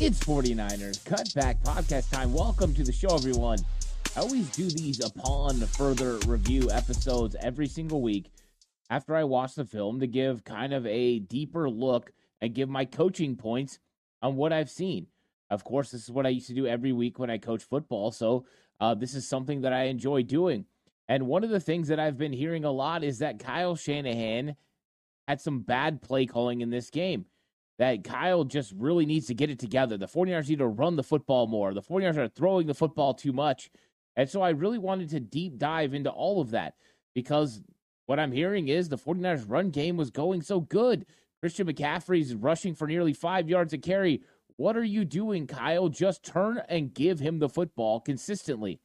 It's 49ers Cutback Podcast time. Welcome to the show, everyone. I always do these upon further review episodes every single week after I watch the film to give kind of a deeper look and give my coaching points on what I've seen. Of course, this is what I used to do every week when I coach football. So, uh, this is something that I enjoy doing. And one of the things that I've been hearing a lot is that Kyle Shanahan had some bad play calling in this game that Kyle just really needs to get it together. The 49ers need to run the football more. The 49ers are throwing the football too much. And so I really wanted to deep dive into all of that because what I'm hearing is the 49ers run game was going so good. Christian McCaffrey's rushing for nearly five yards a carry. What are you doing, Kyle? Just turn and give him the football consistently.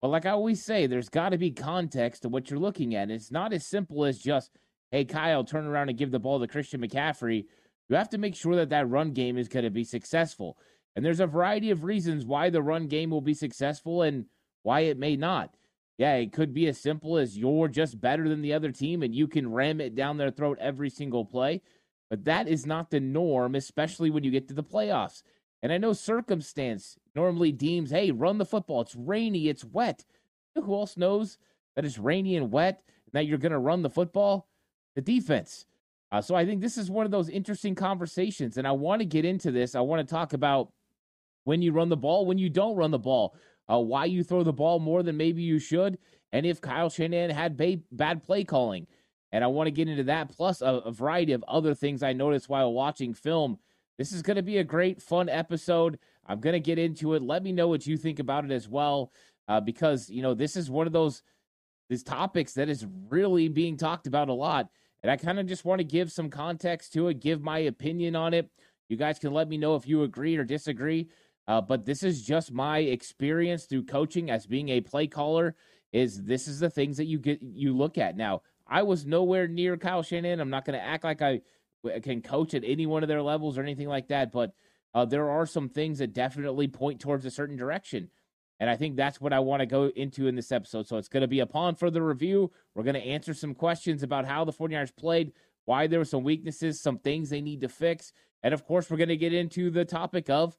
But like I always say, there's got to be context to what you're looking at. It's not as simple as just, hey, Kyle, turn around and give the ball to Christian McCaffrey you have to make sure that that run game is going to be successful. And there's a variety of reasons why the run game will be successful and why it may not. Yeah, it could be as simple as you're just better than the other team and you can ram it down their throat every single play. But that is not the norm, especially when you get to the playoffs. And I know circumstance normally deems, hey, run the football. It's rainy, it's wet. Who else knows that it's rainy and wet and that you're going to run the football? The defense. Uh, so I think this is one of those interesting conversations, and I want to get into this. I want to talk about when you run the ball, when you don't run the ball, uh, why you throw the ball more than maybe you should, and if Kyle Shanahan had ba- bad play calling. And I want to get into that, plus a, a variety of other things I noticed while watching film. This is going to be a great, fun episode. I'm going to get into it. Let me know what you think about it as well, uh, because you know this is one of those these topics that is really being talked about a lot. And I kind of just want to give some context to it, give my opinion on it. You guys can let me know if you agree or disagree. Uh, but this is just my experience through coaching as being a play caller. Is this is the things that you get you look at now. I was nowhere near Kyle Shanahan. I'm not going to act like I can coach at any one of their levels or anything like that. But uh, there are some things that definitely point towards a certain direction. And I think that's what I want to go into in this episode. So it's going to be upon further review. We're going to answer some questions about how the 49ers played, why there were some weaknesses, some things they need to fix. And of course, we're going to get into the topic of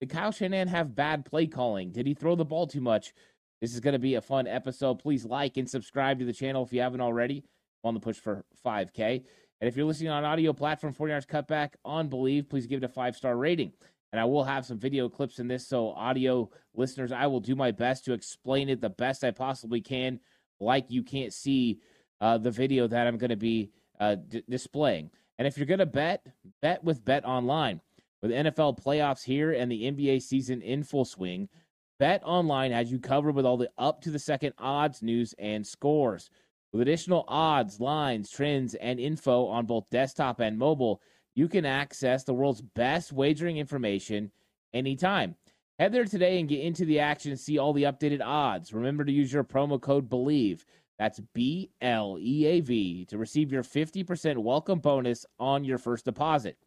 did Kyle Shanahan have bad play calling? Did he throw the ball too much? This is going to be a fun episode. Please like and subscribe to the channel if you haven't already. I'm on the push for 5K. And if you're listening on audio platform 49ers Cutback on Bleav, please give it a five star rating and I will have some video clips in this. So, audio listeners, I will do my best to explain it the best I possibly can, like you can't see uh, the video that I'm going to be uh, d- displaying. And if you're going to bet, bet with Bet Online. With NFL playoffs here and the NBA season in full swing, Bet Online has you covered with all the up to the second odds, news, and scores. With additional odds, lines, trends, and info on both desktop and mobile, you can access the world's best wagering information anytime. Head there today and get into the action and see all the updated odds. Remember to use your promo code BLEAV. That's B L E A V to receive your 50% welcome bonus on your first deposit.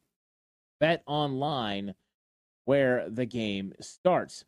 Bet online where the game starts.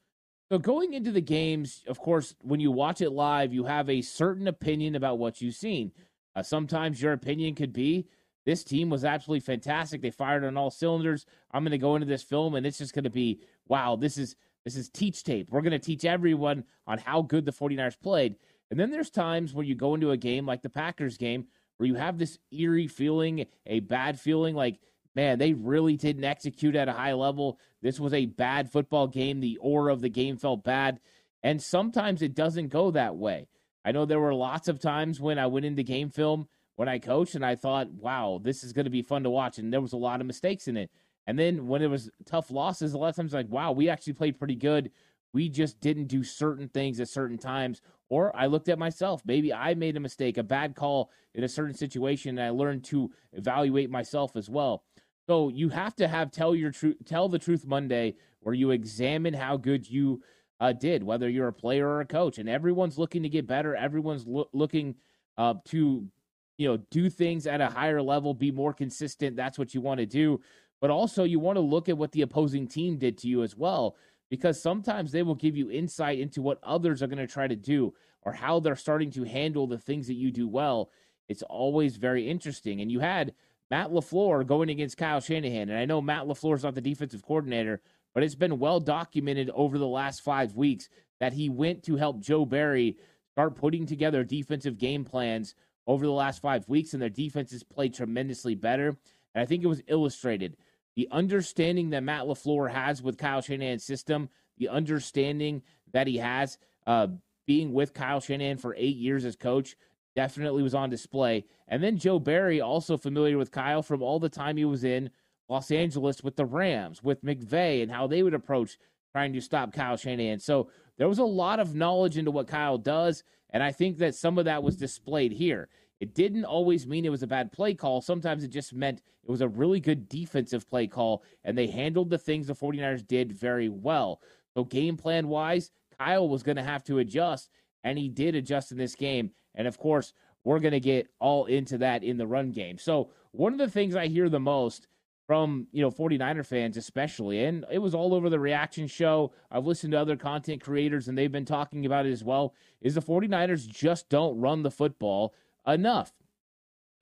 So, going into the games, of course, when you watch it live, you have a certain opinion about what you've seen. Uh, sometimes your opinion could be this team was absolutely fantastic. They fired on all cylinders. I'm going to go into this film and it's just going to be wow, this is this is teach tape. We're going to teach everyone on how good the 49ers played. And then there's times when you go into a game like the Packers game where you have this eerie feeling, a bad feeling like man, they really didn't execute at a high level. This was a bad football game. The aura of the game felt bad. And sometimes it doesn't go that way. I know there were lots of times when I went into game film when I coached, and I thought, wow, this is going to be fun to watch. And there was a lot of mistakes in it. And then when it was tough losses, a lot of times like, wow, we actually played pretty good. We just didn't do certain things at certain times. Or I looked at myself. Maybe I made a mistake, a bad call in a certain situation, and I learned to evaluate myself as well. So you have to have tell your truth, tell the truth Monday, where you examine how good you uh, did, whether you're a player or a coach. And everyone's looking to get better. Everyone's lo- looking uh, to, you know, do things at a higher level, be more consistent. That's what you want to do. But also, you want to look at what the opposing team did to you as well, because sometimes they will give you insight into what others are going to try to do or how they're starting to handle the things that you do well. It's always very interesting. And you had Matt LaFleur going against Kyle Shanahan. And I know Matt LaFleur is not the defensive coordinator, but it's been well documented over the last five weeks that he went to help Joe Barry start putting together defensive game plans over the last five weeks, and their defenses played tremendously better. And I think it was illustrated. The understanding that Matt LaFleur has with Kyle Shanahan's system, the understanding that he has uh, being with Kyle Shanahan for eight years as coach, definitely was on display. And then Joe Barry, also familiar with Kyle from all the time he was in Los Angeles with the Rams, with McVay, and how they would approach trying to stop Kyle Shanahan. So there was a lot of knowledge into what Kyle does, and I think that some of that was displayed here. It didn't always mean it was a bad play call. Sometimes it just meant it was a really good defensive play call, and they handled the things the 49ers did very well. So, game plan wise, Kyle was going to have to adjust, and he did adjust in this game. And of course, we're going to get all into that in the run game. So, one of the things I hear the most from you know 49er fans especially. And it was all over the reaction show. I've listened to other content creators and they've been talking about it as well. Is the 49ers just don't run the football enough?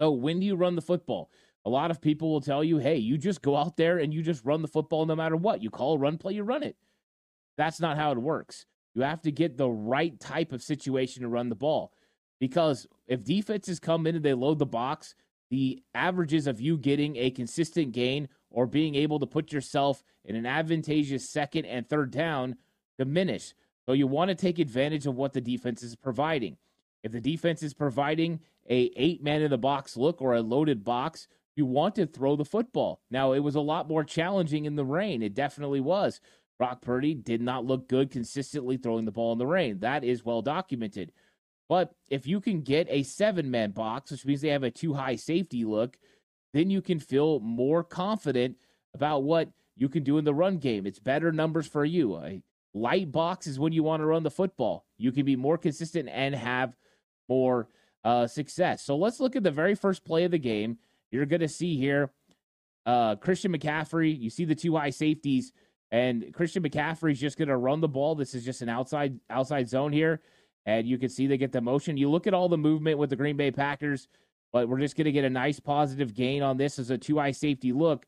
So when do you run the football? A lot of people will tell you hey you just go out there and you just run the football no matter what. You call a run play you run it. That's not how it works. You have to get the right type of situation to run the ball. Because if defenses come in and they load the box the averages of you getting a consistent gain or being able to put yourself in an advantageous second and third down diminish. So you want to take advantage of what the defense is providing. If the defense is providing a eight man in the box look or a loaded box, you want to throw the football. Now it was a lot more challenging in the rain. It definitely was. Brock Purdy did not look good consistently throwing the ball in the rain. That is well documented. But if you can get a seven man box, which means they have a two high safety look, then you can feel more confident about what you can do in the run game. It's better numbers for you. A light box is when you want to run the football. You can be more consistent and have more uh, success. So let's look at the very first play of the game. You're going to see here uh, Christian McCaffrey. You see the two high safeties, and Christian McCaffrey is just going to run the ball. This is just an outside outside zone here and you can see they get the motion. You look at all the movement with the Green Bay Packers, but we're just going to get a nice positive gain on this as a two eye safety look.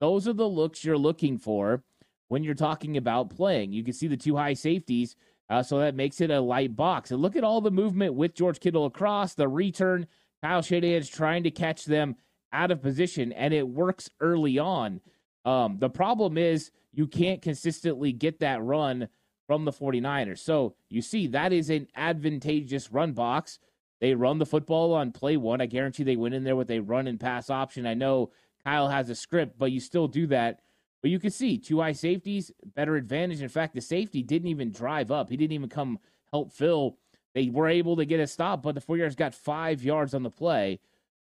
Those are the looks you're looking for when you're talking about playing. You can see the two high safeties, uh, so that makes it a light box. And look at all the movement with George Kittle across the return. Kyle Shanahan is trying to catch them out of position, and it works early on. Um, the problem is you can't consistently get that run from the 49ers. So you see, that is an advantageous run box. They run the football on play one. I guarantee they went in there with a run and pass option. I know Kyle has a script, but you still do that. But you can see two high safeties, better advantage. In fact, the safety didn't even drive up. He didn't even come help Phil. They were able to get a stop, but the four yards got five yards on the play.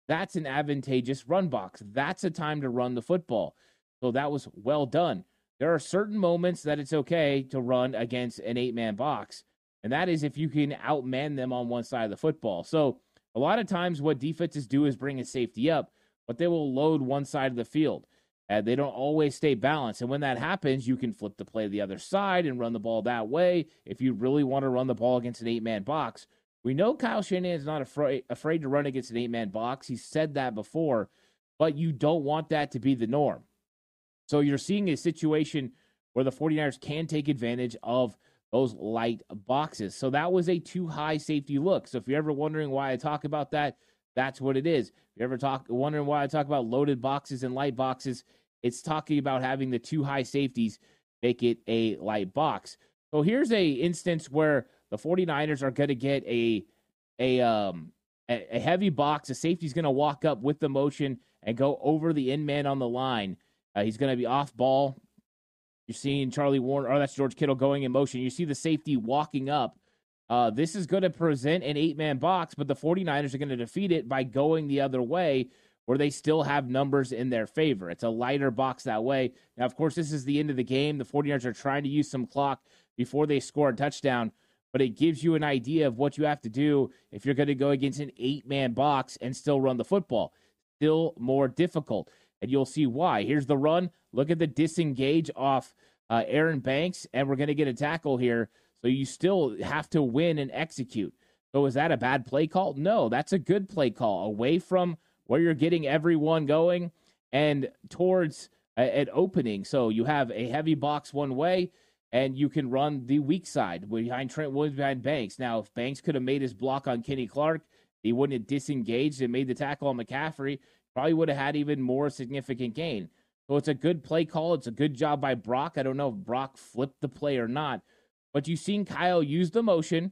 That's an advantageous run box. That's a time to run the football. So that was well done. There are certain moments that it's okay to run against an eight man box, and that is if you can outman them on one side of the football. So, a lot of times, what defenses do is bring a safety up, but they will load one side of the field. And they don't always stay balanced. And when that happens, you can flip the play to the other side and run the ball that way if you really want to run the ball against an eight man box. We know Kyle Shanahan is not afraid afraid to run against an eight man box. He said that before, but you don't want that to be the norm. So you're seeing a situation where the 49ers can take advantage of those light boxes. So that was a two high safety look. So if you're ever wondering why I talk about that, that's what it is. If you're ever talk wondering why I talk about loaded boxes and light boxes, it's talking about having the two high safeties make it a light box. So here's a instance where the 49ers are going to get a a um a, a heavy box. The safety's going to walk up with the motion and go over the in man on the line. Uh, he's going to be off ball. You're seeing Charlie Woerner, oh, that's George Kittle going in motion. You see the safety walking up. Uh, this is going to present an eight man box, but the 49ers are going to defeat it by going the other way where they still have numbers in their favor. It's a lighter box that way. Now, of course, this is the end of the game. The 49ers are trying to use some clock before they score a touchdown. But it gives you an idea of what you have to do if you're going to go against an eight man box and still run the football. Still more difficult. And you'll see why. Here's the run. Look at the disengage off uh, Aaron Banks, and we're going to get a tackle here. So you still have to win and execute. So is that a bad play call? No, that's a good play call. Away from where you're getting everyone going and towards an opening. So you have a heavy box one way, and you can run the weak side behind Trent Williams, behind Banks. Now, if Banks could have made his block on Kenny Clark, he wouldn't have disengaged and made the tackle on McCaffrey. Probably would have had even more significant gain. So it's a good play call. It's a good job by Brock. I don't know if Brock flipped the play or not, but you've seen Kyle use the motion.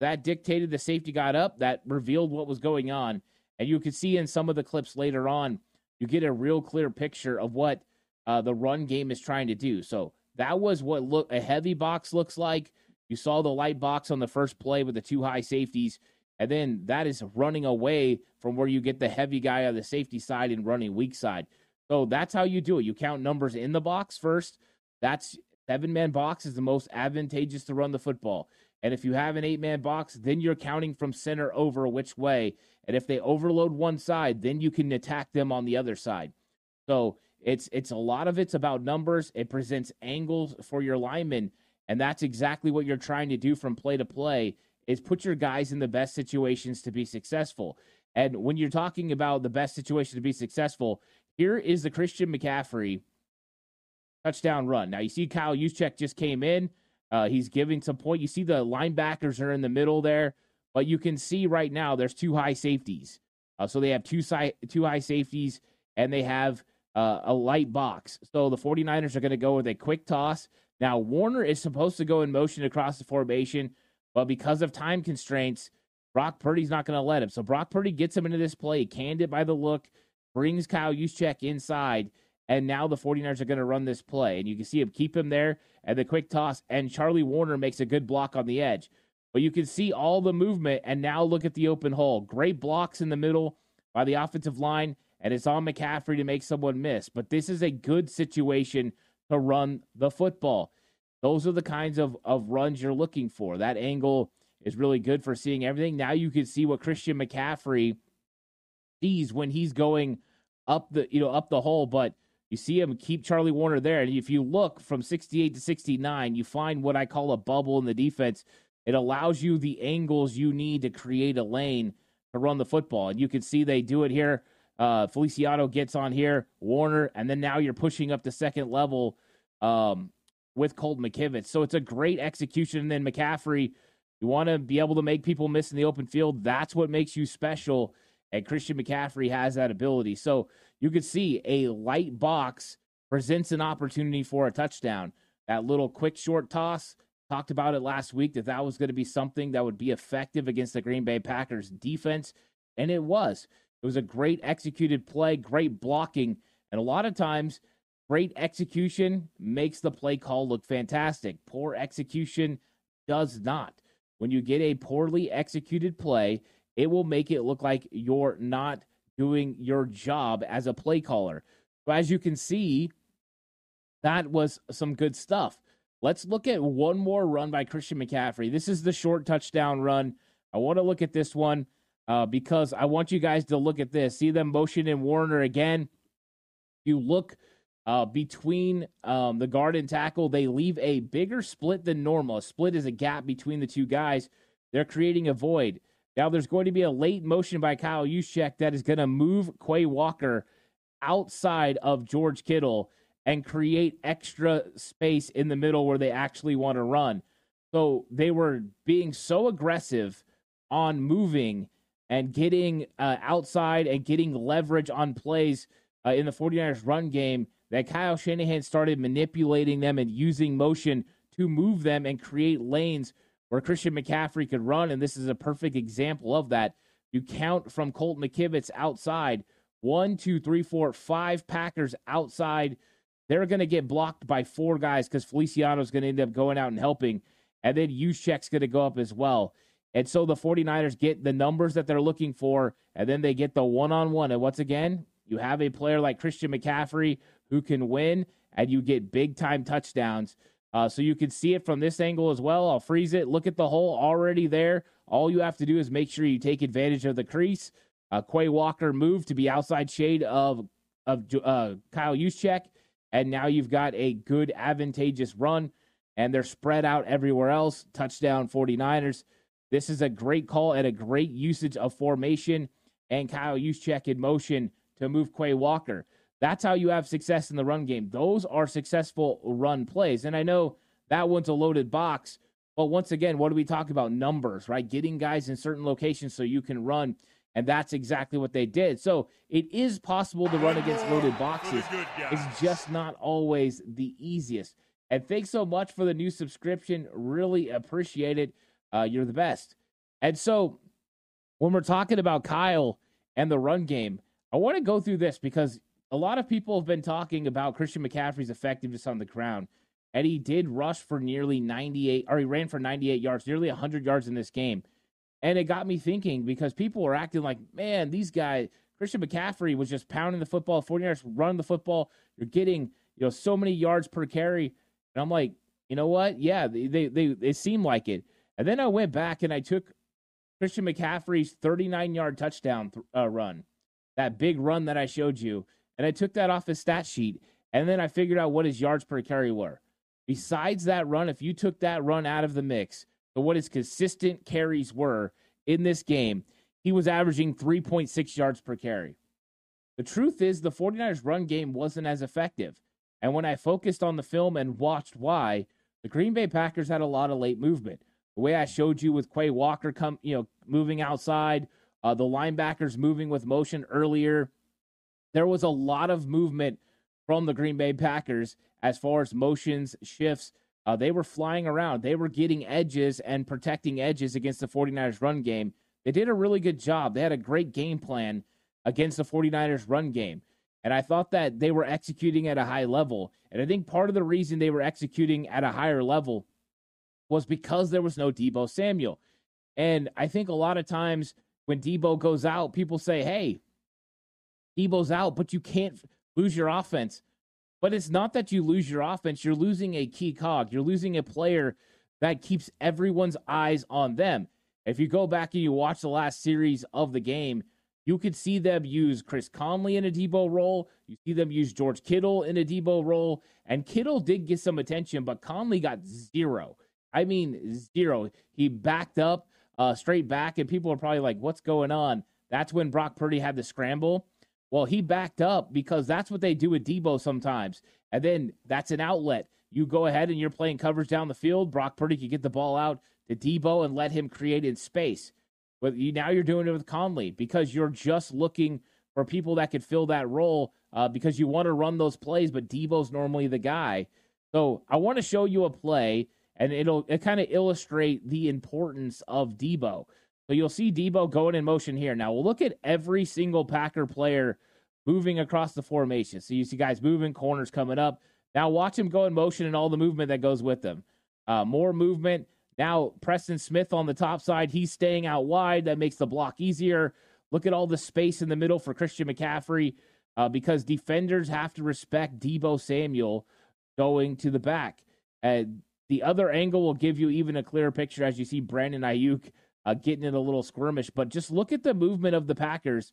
That dictated the safety got up. That revealed what was going on. And you can see in some of the clips later on, you get a real clear picture of what uh, the run game is trying to do. So that was what look a heavy box looks like. You saw the light box on the first play with the two high safeties, and then that is running away from where you get the heavy guy on the safety side and running weak side. So that's how you do it. You count numbers in the box first. That's seven man box is the most advantageous to run the football. And if you have an eight man box, then you're counting from center over which way. And if they overload one side, then you can attack them on the other side. So it's it's a lot of it's about numbers. It presents angles for your linemen, and that's exactly what you're trying to do from play to play. Is put your guys in the best situations to be successful. And when you're talking about the best situation to be successful, here is the Christian McCaffrey touchdown run. Now you see Kyle Juszczyk just came in. Uh, he's giving some point. You see the linebackers are in the middle there, but you can see right now there's two high safeties. Uh, so they have two si- two high safeties, and they have uh, a light box. So the 49ers are going to go with a quick toss. Now, Woerner is supposed to go in motion across the formation, but because of time constraints, Brock Purdy's not going to let him. So Brock Purdy gets him into this play, canned it by the look, brings Kyle Juszczyk inside, and now the 49ers are going to run this play. And you can see him keep him there and the quick toss, and Charlie Woerner makes a good block on the edge. But you can see all the movement, and now look at the open hole. Great blocks in the middle by the offensive line and it's on McCaffrey to make someone miss. But this is a good situation to run the football. Those are the kinds of, of runs you're looking for. That angle is really good for seeing everything. Now you can see what Christian McCaffrey sees when he's going up the you know up the hole, but you see him keep Charlie Woerner there. And if you look from 68 to 69, you find what I call a bubble in the defense. It allows you the angles you need to create a lane to run the football. And you can see they do it here uh, Feliciano gets on here, Woerner, and then now you're pushing up the second level um, with Colt McKivitz. So it's a great execution. And then McCaffrey, you want to be able to make people miss in the open field. That's what makes you special. And Christian McCaffrey has that ability. So you could see a light box presents an opportunity for a touchdown. That little quick short toss, talked about it last week that that was going to be something that would be effective against the Green Bay Packers defense. And it was. It was a great executed play, great blocking, and a lot of times, great execution makes the play call look fantastic. Poor execution does not. When you get a poorly executed play, it will make it look like you're not doing your job as a play caller. So, as you can see, that was some good stuff. Let's look at one more run by Christian McCaffrey. This is the short touchdown run. I want to look at this one uh, because I want you guys to look at this. See them motion in Woerner again. You look uh, between um, the guard and tackle, they leave a bigger split than normal. A split is a gap between the two guys. They're creating a void. Now there's going to be a late motion by Kyle Juszczyk that is going to move Quay Walker outside of George Kittle and create extra space in the middle where they actually want to run. So they were being so aggressive on moving and getting uh, outside and getting leverage on plays uh, in the 49ers run game that Kyle Shanahan started manipulating them and using motion to move them and create lanes where Christian McCaffrey could run. And this is a perfect example of that. You count from Colt McKivitz outside one, two, three, four, five Packers outside. They're going to get blocked by four guys because Feliciano's going to end up going out and helping. And then Juszczyk's going to go up as well. And so the 49ers get the numbers that they're looking for, and then they get the one on one. And once again, you have a player like Christian McCaffrey who can win, and you get big time touchdowns Uh, so you can see it from this angle as well. I'll freeze it. Look at the hole already there. All you have to do is make sure you take advantage of the crease. Uh, Quay Walker moved to be outside shade of of uh, Kyle Juszczyk, and now you've got a good advantageous run, and they're spread out everywhere else. Touchdown 49ers. This is a great call and a great usage of formation and Kyle Juszczyk in motion to move Quay Walker. That's how you have success in the run game. Those are successful run plays. And I know that one's a loaded box, but once again, what do we talk about? Numbers, right? Getting guys in certain locations so you can run. And that's exactly what they did. So it is possible to run against loaded boxes. It's just not always the easiest. And thanks so much for the new subscription. Really appreciate it. Uh, you're the best. And so when we're talking about Kyle and the run game, I want to go through this because a lot of people have been talking about Christian McCaffrey's effectiveness on the ground. And he did rush for nearly 98, or he ran for 98 yards, nearly 100 yards in this game. And it got me thinking because people were acting like, man, these guys, Christian McCaffrey was just pounding the football, 40 yards, running the football. You're getting, you know, so many yards per carry. And I'm like, you know what? Yeah, they, they, they, seem like it. And then I went back and I took Christian McCaffrey's 39 yard touchdown uh, run, that big run that I showed you. And I took that off his stat sheet. And then I figured out what his yards per carry were. Besides that run, if you took that run out of the mix, but what his consistent carries were in this game, he was averaging 3.6 yards per carry. The truth is, the 49ers run game wasn't as effective. And when I focused on the film and watched why, the Green Bay Packers had a lot of late movement. The way I showed you with Quay Walker come, you know, moving outside, uh, the linebackers moving with motion earlier. There was a lot of movement from the Green Bay Packers as far as motions, shifts. Uh, they were flying around. They were getting edges and protecting edges against the 49ers run game. They did a really good job. They had a great game plan against the 49ers run game. And I thought that they were executing at a high level. And I think part of the reason they were executing at a higher level was because there was no Deebo Samuel. And I think a lot of times when Deebo goes out, people say, hey, Deebo's out, but you can't lose your offense. But it's not that you lose your offense, you're losing a key cog. You're losing a player that keeps everyone's eyes on them. If you go back and you watch the last series of the game, you could see them use Chris Conley in a Deebo role. You see them use George Kittle in a Deebo role. And Kittle did get some attention, but Conley got zero. I mean, zero. He backed up uh, straight back, and people are probably like, what's going on? That's when Brock Purdy had the scramble. Well, he backed up because that's what they do with Deebo sometimes. And then that's an outlet. You go ahead and you're playing coverage down the field. Brock Purdy can get the ball out to Deebo and let him create in space. But you, now you're doing it with Conley because you're just looking for people that could fill that role uh, because you want to run those plays, but Deebo's normally the guy. So I want to show you a play and it'll it kind of illustrate the importance of Deebo. So you'll see Deebo going in motion here. Now we'll look at every single Packer player moving across the formation. So you see guys moving, corners coming up. Now watch him go in motion and all the movement that goes with them. Uh, more movement. Now Preston Smith on the top side, he's staying out wide. That makes the block easier. Look at all the space in the middle for Christian McCaffrey uh, because defenders have to respect Deebo Samuel going to the back. And the other angle will give you even a clearer picture as you see Brandon Aiyuk uh, getting in a little skirmish. But just look at the movement of the Packers.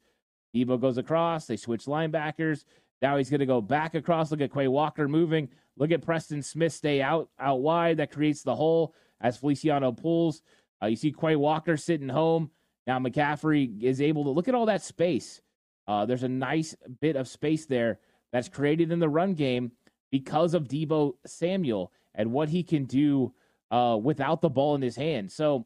Deebo goes across. They switch linebackers. Now he's going to go back across. Look at Quay Walker moving. Look at Preston Smith stay out out wide. That creates the hole as Feliciano pulls. Uh, you see Quay Walker sitting home. Now McCaffrey is able to look at all that space. Uh, there's a nice bit of space there that's created in the run game because of Deebo Samuel and what he can do uh, without the ball in his hand. So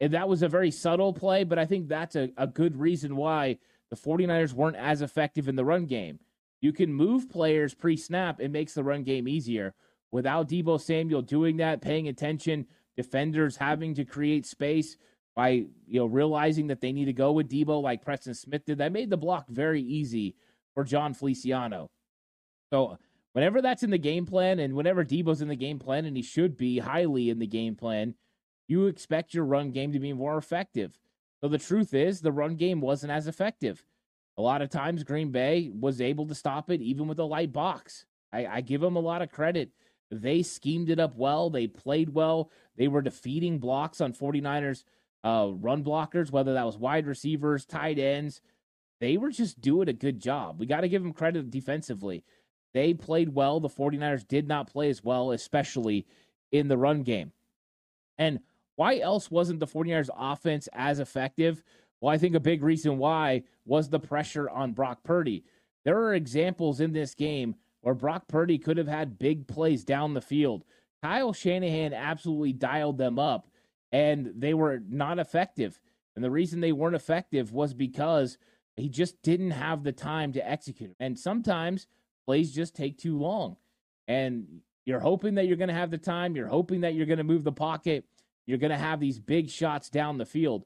that was a very subtle play, but I think that's a, a good reason why the 49ers weren't as effective in the run game. You can move players pre snap, it makes the run game easier. Without Deebo Samuel doing that, paying attention, defenders having to create space by you know realizing that they need to go with Deebo like Preston Smith did, that made the block very easy for Jon Feliciano. So whenever that's in the game plan and whenever Deebo's in the game plan, and he should be highly in the game plan, you expect your run game to be more effective. So the truth is, the run game wasn't as effective. A lot of times, Green Bay was able to stop it even with a light box. I, I give them a lot of credit they schemed it up well. They played well. They were defeating blocks on 49ers uh, run blockers, whether that was wide receivers, tight ends. They were just doing a good job. We got to give them credit defensively. They played well. The 49ers did not play as well, especially in the run game. And why else wasn't the 49ers offense as effective? Well, I think a big reason why was the pressure on Brock Purdy. There are examples in this game where Brock Purdy could have had big plays down the field. Kyle Shanahan absolutely dialed them up and they were not effective. And the reason they weren't effective was because he just didn't have the time to execute. And sometimes plays just take too long. And you're hoping that you're going to have the time, you're hoping that you're going to move the pocket, you're going to have these big shots down the field.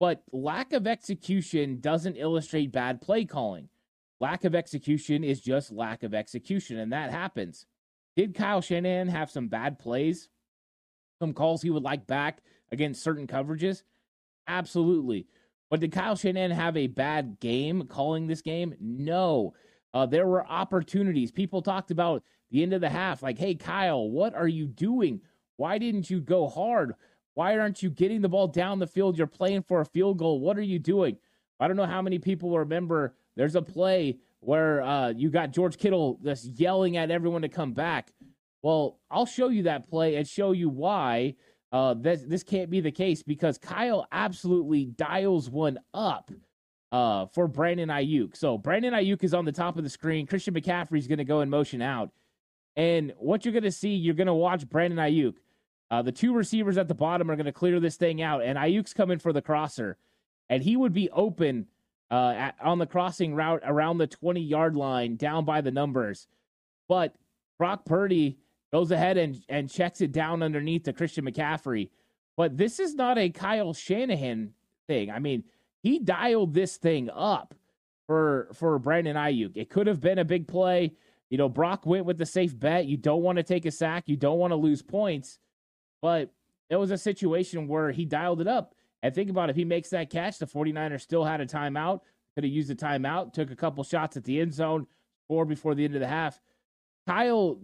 But lack of execution doesn't illustrate bad play calling. Lack of execution is just lack of execution, and that happens. Did Kyle Shanahan have some bad plays? Some calls he would like back against certain coverages? Absolutely. But did Kyle Shanahan have a bad game calling this game? No. Uh, there were opportunities. People talked about the end of the half, like, hey, Kyle, what are you doing? Why didn't you go hard? Why aren't you getting the ball down the field? You're playing for a field goal. What are you doing? I don't know how many people remember there's a play where uh, you got George Kittle just yelling at everyone to come back. Well, I'll show you that play and show you why uh, this, this can't be the case because Kyle absolutely dials one up uh, for Brandon Aiyuk. So Brandon Aiyuk is on the top of the screen. Christian McCaffrey is going to go in motion out. And what you're going to see, you're going to watch Brandon Aiyuk. Uh, the two receivers at the bottom are going to clear this thing out, and Aiyuk's coming for the crosser. And he would be open uh, at, on the crossing route around the 20 yard line, down by the numbers. But Brock Purdy goes ahead and, and checks it down underneath to Christian McCaffrey. But this is not a Kyle Shanahan thing. I mean, he dialed this thing up for for Brandon Aiyuk. It could have been a big play. You know, Brock went with the safe bet. You don't want to take a sack. You don't want to lose points. But it was a situation where he dialed it up. And think about it, if he makes that catch, the 49ers still had a timeout. Could have used the timeout, took a couple shots at the end zone, scored before the end of the half. Kyle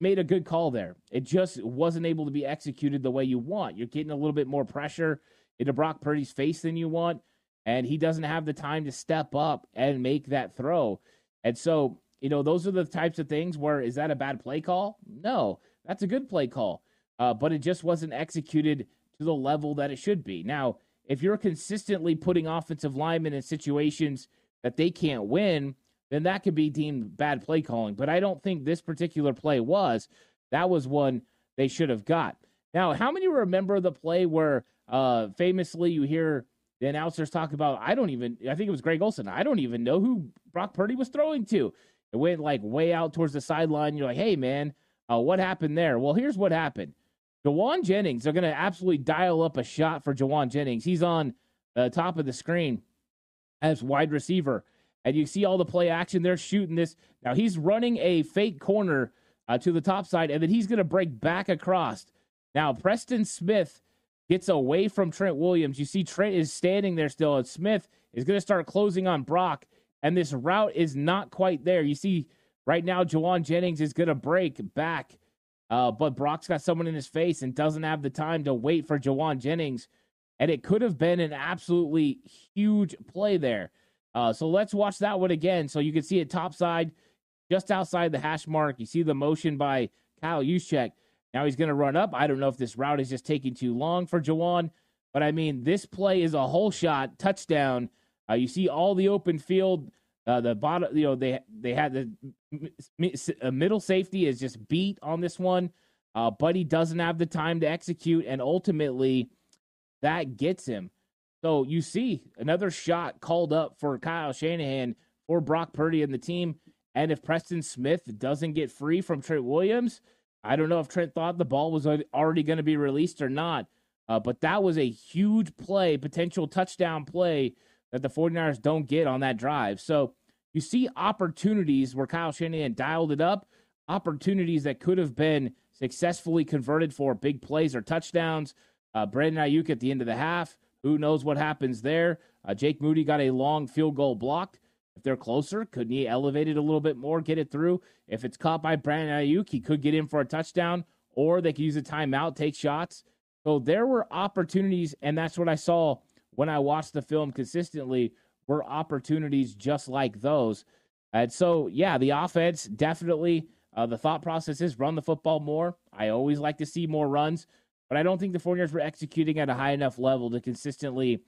made a good call there. It just wasn't able to be executed the way you want. You're getting a little bit more pressure into Brock Purdy's face than you want, and he doesn't have the time to step up and make that throw. And so, you know, those are the types of things where is that a bad play call? No, that's a good play call, uh, but it just wasn't executed to the level that it should be. Now, if you're consistently putting offensive linemen in situations that they can't win, then that could be deemed bad play calling. But I don't think this particular play was. That was one they should have got. Now, how many remember the play where uh, famously you hear the announcers talk about, I don't even, I think it was Greg Olsen, I don't even know who Brock Purdy was throwing to. It went like way out towards the sideline. You're like, hey, man, uh, what happened there? Well, here's what happened. Jauan Jennings, they're going to absolutely dial up a shot for Jauan Jennings. He's on the top of the screen as wide receiver and you see all the play action. They're shooting this. Now he's running a fake corner uh, to the top side, and then he's going to break back across. Now Preston Smith gets away from Trent Williams. You see Trent is standing there still, and Smith is going to start closing on Brock, and this route is not quite there. You see right now, Jauan Jennings is going to break back, uh, but Brock's got someone in his face and doesn't have the time to wait for Jauan Jennings. And it could have been an absolutely huge play there. Uh, so let's watch that one again. So you can see it topside, just outside the hash mark. You see the motion by Kyle Juszczyk. Now he's going to run up. I don't know if this route is just taking too long for Jauan, but I mean, this play is a whole shot touchdown. Uh, you see all the open field. Uh, the bottom, you know, they they had the middle safety is just beat on this one, uh, but he doesn't have the time to execute, and ultimately, that gets him. So you see another shot called up for Kyle Shanahan for Brock Purdy and the team. And if Preston Smith doesn't get free from Trent Williams, I don't know if Trent thought the ball was already going to be released or not. Uh, but that was a huge play, potential touchdown play that the 49ers don't get on that drive. So you see opportunities where Kyle Shanahan dialed it up, opportunities that could have been successfully converted for big plays or touchdowns. Uh, Brandon Aiyuk at the end of the half who knows what happens there? Uh, Jake Moody got a long field goal blocked. If they're closer, couldn't he elevate it a little bit more, get it through? If it's caught by Brandon Aiyuk, he could get in for a touchdown, or they could use a timeout, take shots. So there were opportunities, and that's what I saw when I watched the film consistently were opportunities just like those. And so, yeah, the offense definitely, uh, the thought process is run the football more. I always like to see more runs, but I don't think the 49ers were executing at a high enough level to consistently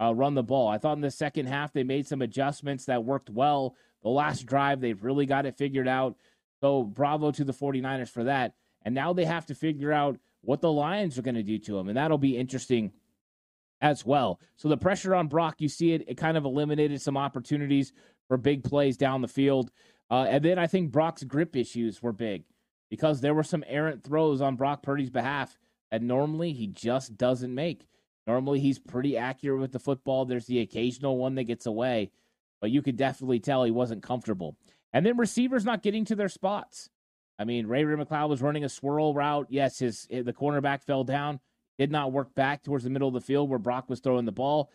uh, run the ball. I thought in the second half they made some adjustments that worked well. The last drive, they've really got it figured out. So bravo to the 49ers for that. And now they have to figure out what the Lions are going to do to them. And that'll be interesting as well. So the pressure on Brock, you see it, it kind of eliminated some opportunities for big plays down the field. Uh, and then I think Brock's grip issues were big because there were some errant throws on Brock Purdy's behalf that normally he just doesn't make. Normally he's pretty accurate with the football. There's the occasional one that gets away, but you could definitely tell he wasn't comfortable. And then receivers not getting to their spots. I mean, Ray Ray McCloud was running a swirl route. Yes, his the cornerback fell down, did not work back towards the middle of the field where Brock was throwing the ball.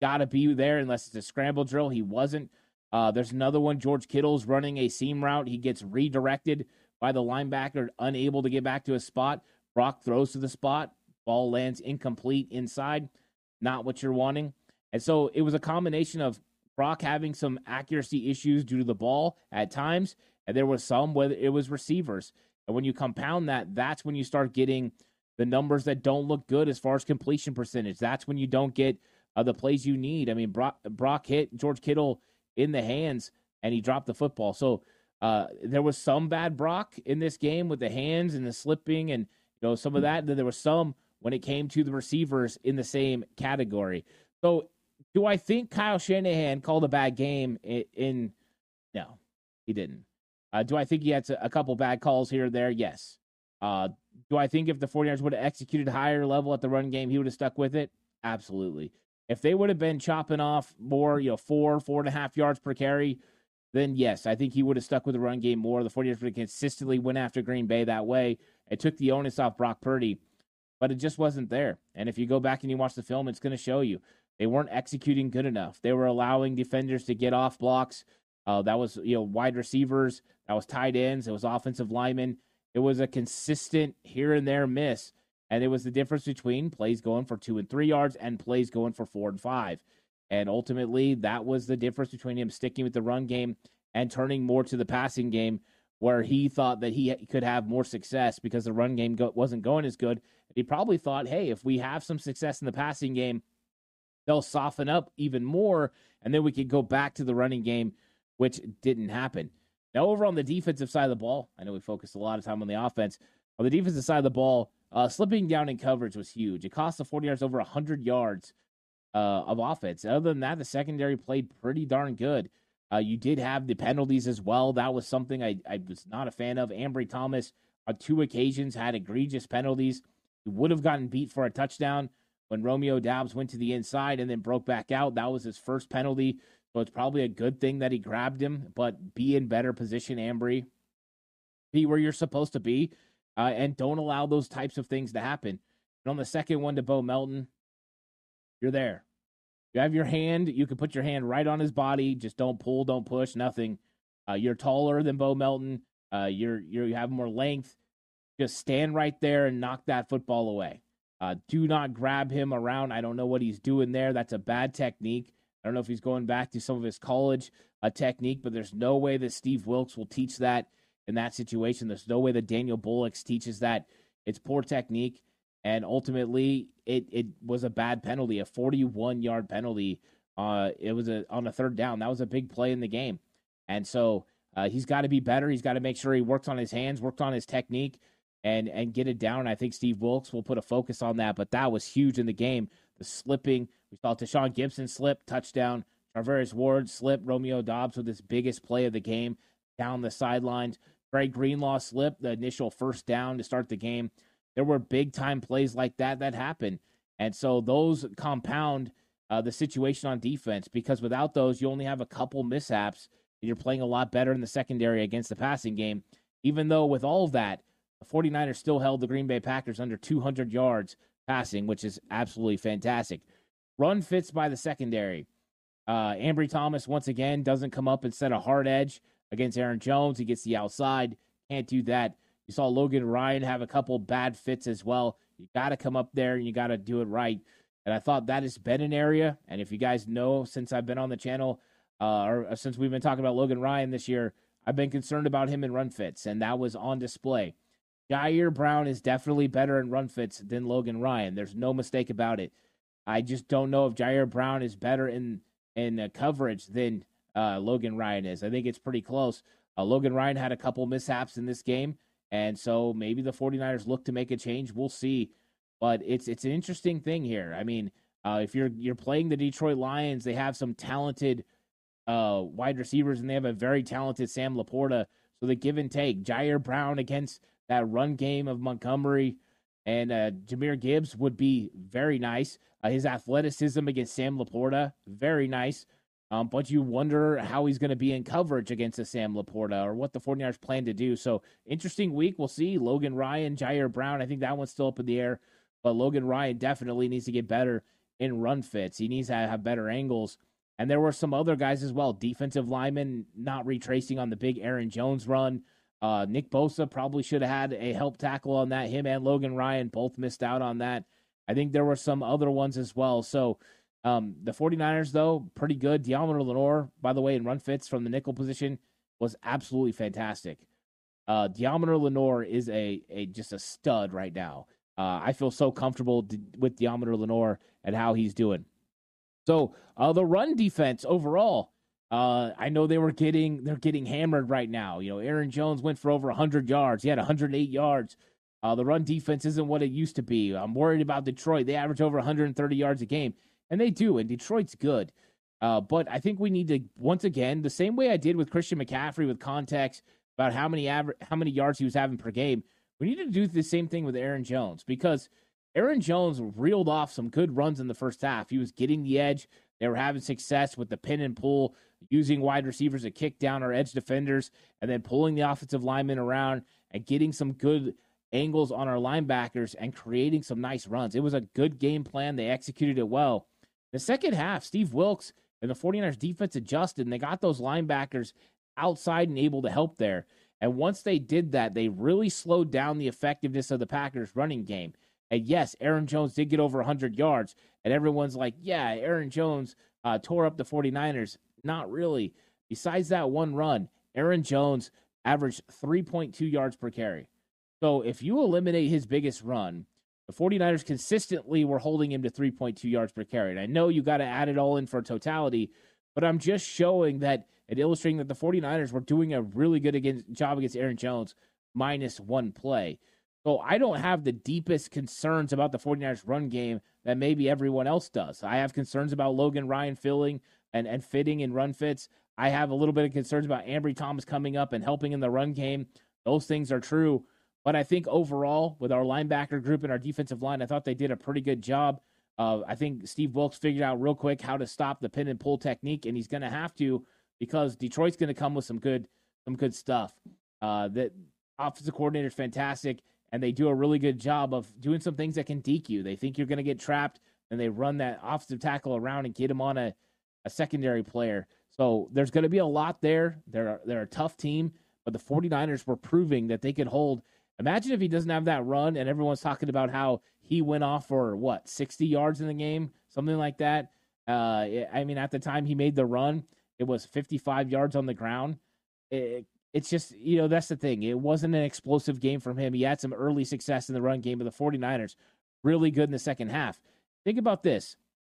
Got to be there unless it's a scramble drill. He wasn't. Uh, there's another one. George Kittle's running a seam route. He gets redirected by the linebacker, unable to get back to his spot. Brock throws to the spot. Ball lands incomplete inside. Not what you're wanting. And so it was a combination of Brock having some accuracy issues due to the ball at times, and there was some whether it was receivers. And when you compound that, that's when you start getting the numbers that don't look good as far as completion percentage. That's when you don't get uh, the plays you need. I mean, Brock, Brock hit George Kittle in the hands and he dropped the football. So uh, there was some bad Brock in this game with the hands and the slipping and you know some of that. Then there was some when it came to the receivers in the same category. So do I think Kyle Shanahan called a bad game in? in no, he didn't. Uh, do I think he had a couple bad calls here or there? Yes. Uh, do I think if the 49ers would have executed higher level at the run game, he would have stuck with it? Absolutely. If they would have been chopping off more, you know, four, four and a half yards per carry, then yes, I think he would have stuck with the run game more. The 49ers would have consistently went after Green Bay that way. It took the onus off Brock Purdy, but it just wasn't there. And if you go back and you watch the film, it's going to show you they weren't executing good enough. They were allowing defenders to get off blocks. Uh, that was you know wide receivers, that was tight ends, it was offensive linemen. It was a consistent here and there miss. And it was the difference between plays going for two and three yards and plays going for four and five. And ultimately, that was the difference between him sticking with the run game and turning more to the passing game, where he thought that he could have more success because the run game go- wasn't going as good. He probably thought, hey, if we have some success in the passing game, they'll soften up even more, and then we could go back to the running game, which didn't happen. Now, over on the defensive side of the ball, I know we focused a lot of time on the offense. On the defensive side of the ball, uh, slipping down in coverage was huge. It cost the 49ers over 100 yards uh, of offense. Other than that, the secondary played pretty darn good. Uh, you did have the penalties as well. That was something I, I was not a fan of. Ambry Thomas, on two occasions, had egregious penalties. He would have gotten beat for a touchdown when Romeo Doubs went to the inside and then broke back out. That was his first penalty. So it's probably a good thing that he grabbed him, but be in better position, Ambry. Be where you're supposed to be, uh, and don't allow those types of things to happen. And on the second one to Bo Melton, you're there. You have your hand. You can put your hand right on his body. Just don't pull, don't push, nothing. Uh, you're taller than Bo Melton. Uh, you're, you're you have more length. Just stand right there and knock that football away. Uh, do not grab him around. I don't know what he's doing there. That's a bad technique. I don't know if he's going back to some of his college uh, technique, but there's no way that Steve Wilks will teach that in that situation. There's no way that Daniel Bullocks teaches that. It's poor technique, and ultimately, it it was a bad penalty, a 41 yard penalty. Uh, it was a on a third down. That was a big play in the game, and so uh, he's got to be better. He's got to make sure he works on his hands, worked on his technique, and and get it down. I think Steve Wilks will put a focus on that. But that was huge in the game. The slipping, we saw Tashaun Gipson slip, touchdown. Charvarius Ward slip. Romeo Doubs with his biggest play of the game down the sidelines. Dre Greenlaw slip, the initial first down to start the game. There were big time plays like that that happened. And so those compound uh, the situation on defense because without those, you only have a couple mishaps and you're playing a lot better in the secondary against the passing game. Even though with all of that, the 49ers still held the Green Bay Packers under 200 yards passing, which is absolutely fantastic. Run fits by the secondary. Uh, Ambry Thomas, once again, doesn't come up and set a hard edge against Aaron Jones. He gets the outside. Can't do that. You saw Logan Ryan have a couple bad fits as well. You got to come up there and you got to do it right. And I thought that has been an area. And if you guys know, since I've been on the channel, uh, or since we've been talking about Logan Ryan this year, I've been concerned about him in run fits, and that was on display. Ji'Ayir Brown is definitely better in run fits than Logan Ryan. There's no mistake about it. I just don't know if Ji'Ayir Brown is better in in uh, coverage than uh, Logan Ryan is. I think it's pretty close. Uh, Logan Ryan had a couple mishaps in this game, and so maybe the 49ers look to make a change. We'll see. But it's it's an interesting thing here. I mean, uh, if you're you're playing the Detroit Lions, they have some talented uh, wide receivers, and they have a very talented Sam LaPorta. So the give and take. Ji'Ayir Brown against that run game of Montgomery and uh, Jahmyr Gibbs would be very nice. Uh, his athleticism against Sam LaPorta, very nice. Um, but you wonder how he's going to be in coverage against a Sam LaPorta or what the 49ers plan to do. So, interesting week. We'll see. Logan Ryan, Ji'Ayir Brown. I think that one's still up in the air. But Logan Ryan definitely needs to get better in run fits. He needs to have better angles. And there were some other guys as well. Defensive linemen not retracing on the big Aaron Jones run. Uh, Nick Bosa probably should have had a help tackle on that. Him and Logan Ryan both missed out on that. I think there were some other ones as well. So, um, the 49ers, though, pretty good. Deommodore Lenoir, by the way, in run fits from the nickel position was absolutely fantastic. Uh, Deommodore Lenoir is a, a just a stud right now. Uh, I feel so comfortable d- with Deommodore Lenoir and how he's doing. So uh, the run defense overall, uh, I know they were getting they're getting hammered right now. You know, Aaron Jones went for over 100 yards. He had 108 yards. Uh, the run defense isn't what it used to be. I'm worried about Detroit. They average over 130 yards a game. And they do, and Detroit's good. Uh, but I think we need to once again, the same way I did with Christian McCaffrey with context about how many aver- how many yards he was having per game. We need to do the same thing with Aaron Jones because Aaron Jones reeled off some good runs in the first half. He was getting the edge. They were having success with the pin and pull, using wide receivers to kick down our edge defenders, and then pulling the offensive linemen around and getting some good angles on our linebackers and creating some nice runs. It was a good game plan. They executed it well. The second half, Steve Wilks and the 49ers defense adjusted and they got those linebackers outside and able to help there. And once they did that, they really slowed down the effectiveness of the Packers running game. And yes, Aaron Jones did get over 100 yards. And everyone's like, yeah, Aaron Jones uh, tore up the 49ers. Not really. Besides that one run, Aaron Jones averaged 3.2 yards per carry. So if you eliminate his biggest run, the 49ers consistently were holding him to 3.2 yards per carry. And I know you got to add it all in for totality, but I'm just showing that and illustrating that the 49ers were doing a really good against, job against Aaron Jones minus one play. So I don't have the deepest concerns about the 49ers run game that maybe everyone else does. I have concerns about Logan Ryan filling and, and fitting in run fits. I have a little bit of concerns about Ambry Thomas coming up and helping in the run game. Those things are true. But I think overall, with our linebacker group and our defensive line, I thought they did a pretty good job. Uh, I think Steve Wilks figured out real quick how to stop the pin and pull technique, and he's going to have to because Detroit's going to come with some good some good stuff. Uh, that offensive coordinator is fantastic, and they do a really good job of doing some things that can deke you. They think you're going to get trapped, and they run that offensive tackle around and get him on a, a secondary player. So there's going to be a lot there. They're they're a tough team, but the 49ers were proving that they could hold – Imagine if he doesn't have that run and everyone's talking about how he went off for what, 60 yards in the game, something like that. Uh, I mean, at the time he made the run, it was 55 yards on the ground. It, it's just, you know, that's the thing. It wasn't an explosive game from him. He had some early success in the run game, but the 49ers really good in the second half. Think about this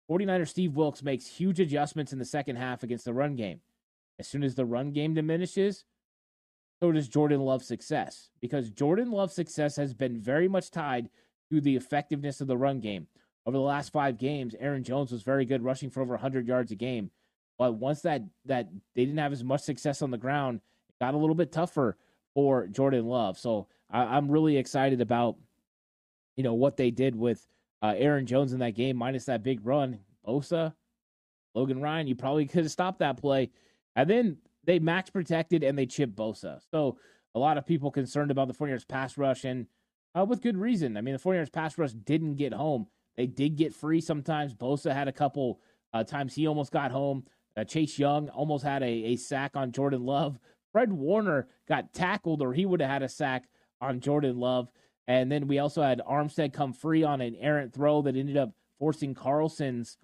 49er Steve Wilks makes huge adjustments in the second half against the run game. As soon as the run game diminishes, so does Jordan Love's success because Jordan Love's success has been very much tied to the effectiveness of the run game. Over the last five games, Aaron Jones was very good, rushing for over 100 yards a game. But once that that they didn't have as much success on the ground, got a little bit tougher for Jordan Love. So I, am really excited about you know what they did with uh, Aaron Jones in that game, minus that big run. Bosa, Logan Ryan, you probably could have stopped that play. And then they max protected and they chip Bosa. So a lot of people concerned about the 49ers pass rush and uh, with good reason. I mean, the 49ers pass rush didn't get home. They did get free sometimes. Bosa had a couple uh, times he almost got home. Uh, Chase Young almost had a, a sack on Jordan Love. Fred Warner got tackled, or he would have had a sack on Jordan Love. And then we also had Armstead come free on an errant throw that ended up forcing Carlson's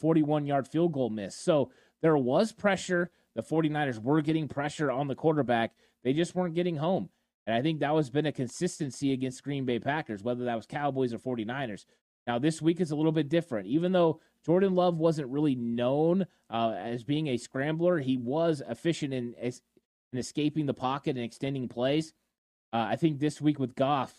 41 uh, yard field goal miss. So there was pressure. The 49ers were getting pressure on the quarterback. They just weren't getting home. And I think that was been a consistency against Green Bay Packers, whether that was Cowboys or 49ers. Now, this week is a little bit different. Even though Jordan Love wasn't really known uh, as being a scrambler, he was efficient in, in escaping the pocket and extending plays. Uh, I think this week with Goff,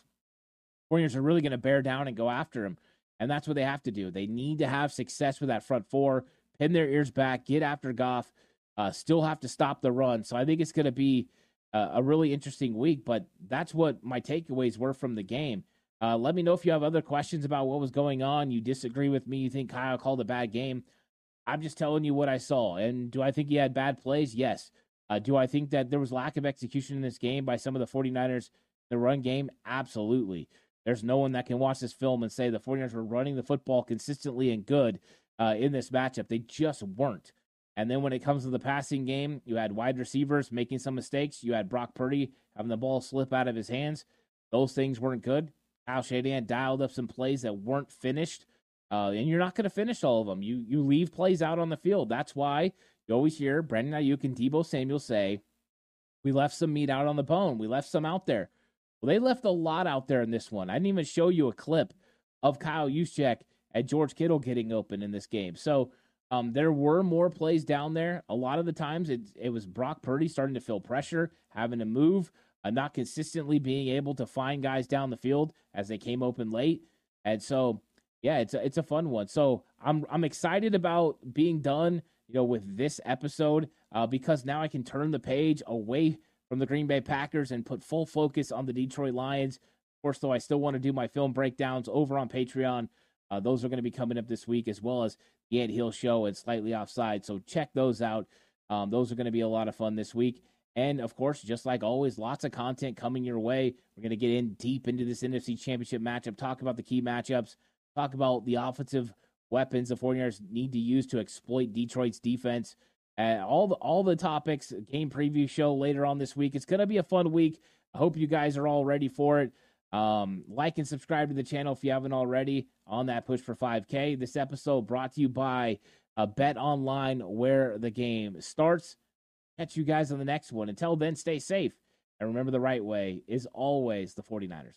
Warriors are really going to bear down and go after him. And that's what they have to do. They need to have success with that front four, pin their ears back, get after Goff, uh, still have to stop the run. So I think it's going to be uh, a really interesting week. But that's what my takeaways were from the game. Uh, let me know if you have other questions about what was going on. You disagree with me. You think Kyle called a bad game. I'm just telling you what I saw. And do I think he had bad plays? Yes. Uh, do I think that there was lack of execution in this game by some of the 49ers, the run game? Absolutely. There's no one that can watch this film and say the 49ers were running the football consistently and good uh, in this matchup. They just weren't. And then when it comes to the passing game, you had wide receivers making some mistakes. You had Brock Purdy having the ball slip out of his hands. Those things weren't good. Kyle Shanahan dialed up some plays that weren't finished, uh, and you're not going to finish all of them. You you leave plays out on the field. That's why you always hear Brandon Aiyuk and Deebo Samuel say, "We left some meat out on the bone. We left some out there." Well, they left a lot out there in this one. I didn't even show you a clip of Kyle Juszczyk and George Kittle getting open in this game. So um, there were more plays down there. A lot of the times it, it was Brock Purdy starting to feel pressure, having to move uh, not consistently being able to find guys down the field as they came open late. And so, yeah, it's a, it's a fun one. So I'm I'm excited about being done, you know, with this episode uh, because now I can turn the page away from the Green Bay Packers and put full focus on the Detroit Lions. Of course, though, I still want to do my film breakdowns over on Patreon. Uh, those are going to be coming up this week, as well as the Ant Hill Show and Slightly Offside. So check those out. Um, those are going to be a lot of fun this week. And of course, just like always, lots of content coming your way. We're going to get in deep into this NFC Championship matchup, talk about the key matchups, talk about the offensive weapons the 49ers need to use to exploit Detroit's defense. Uh, all the all the topics, game preview show later on this week. It's going to be a fun week. I hope you guys are all ready for it. Um, like and subscribe to the channel if you haven't already on that push for 5K. This episode brought to you by a uh, Bet Online, where the game starts. Catch you guys on the next one. Until then, stay safe. And remember the right way is always the 49ers.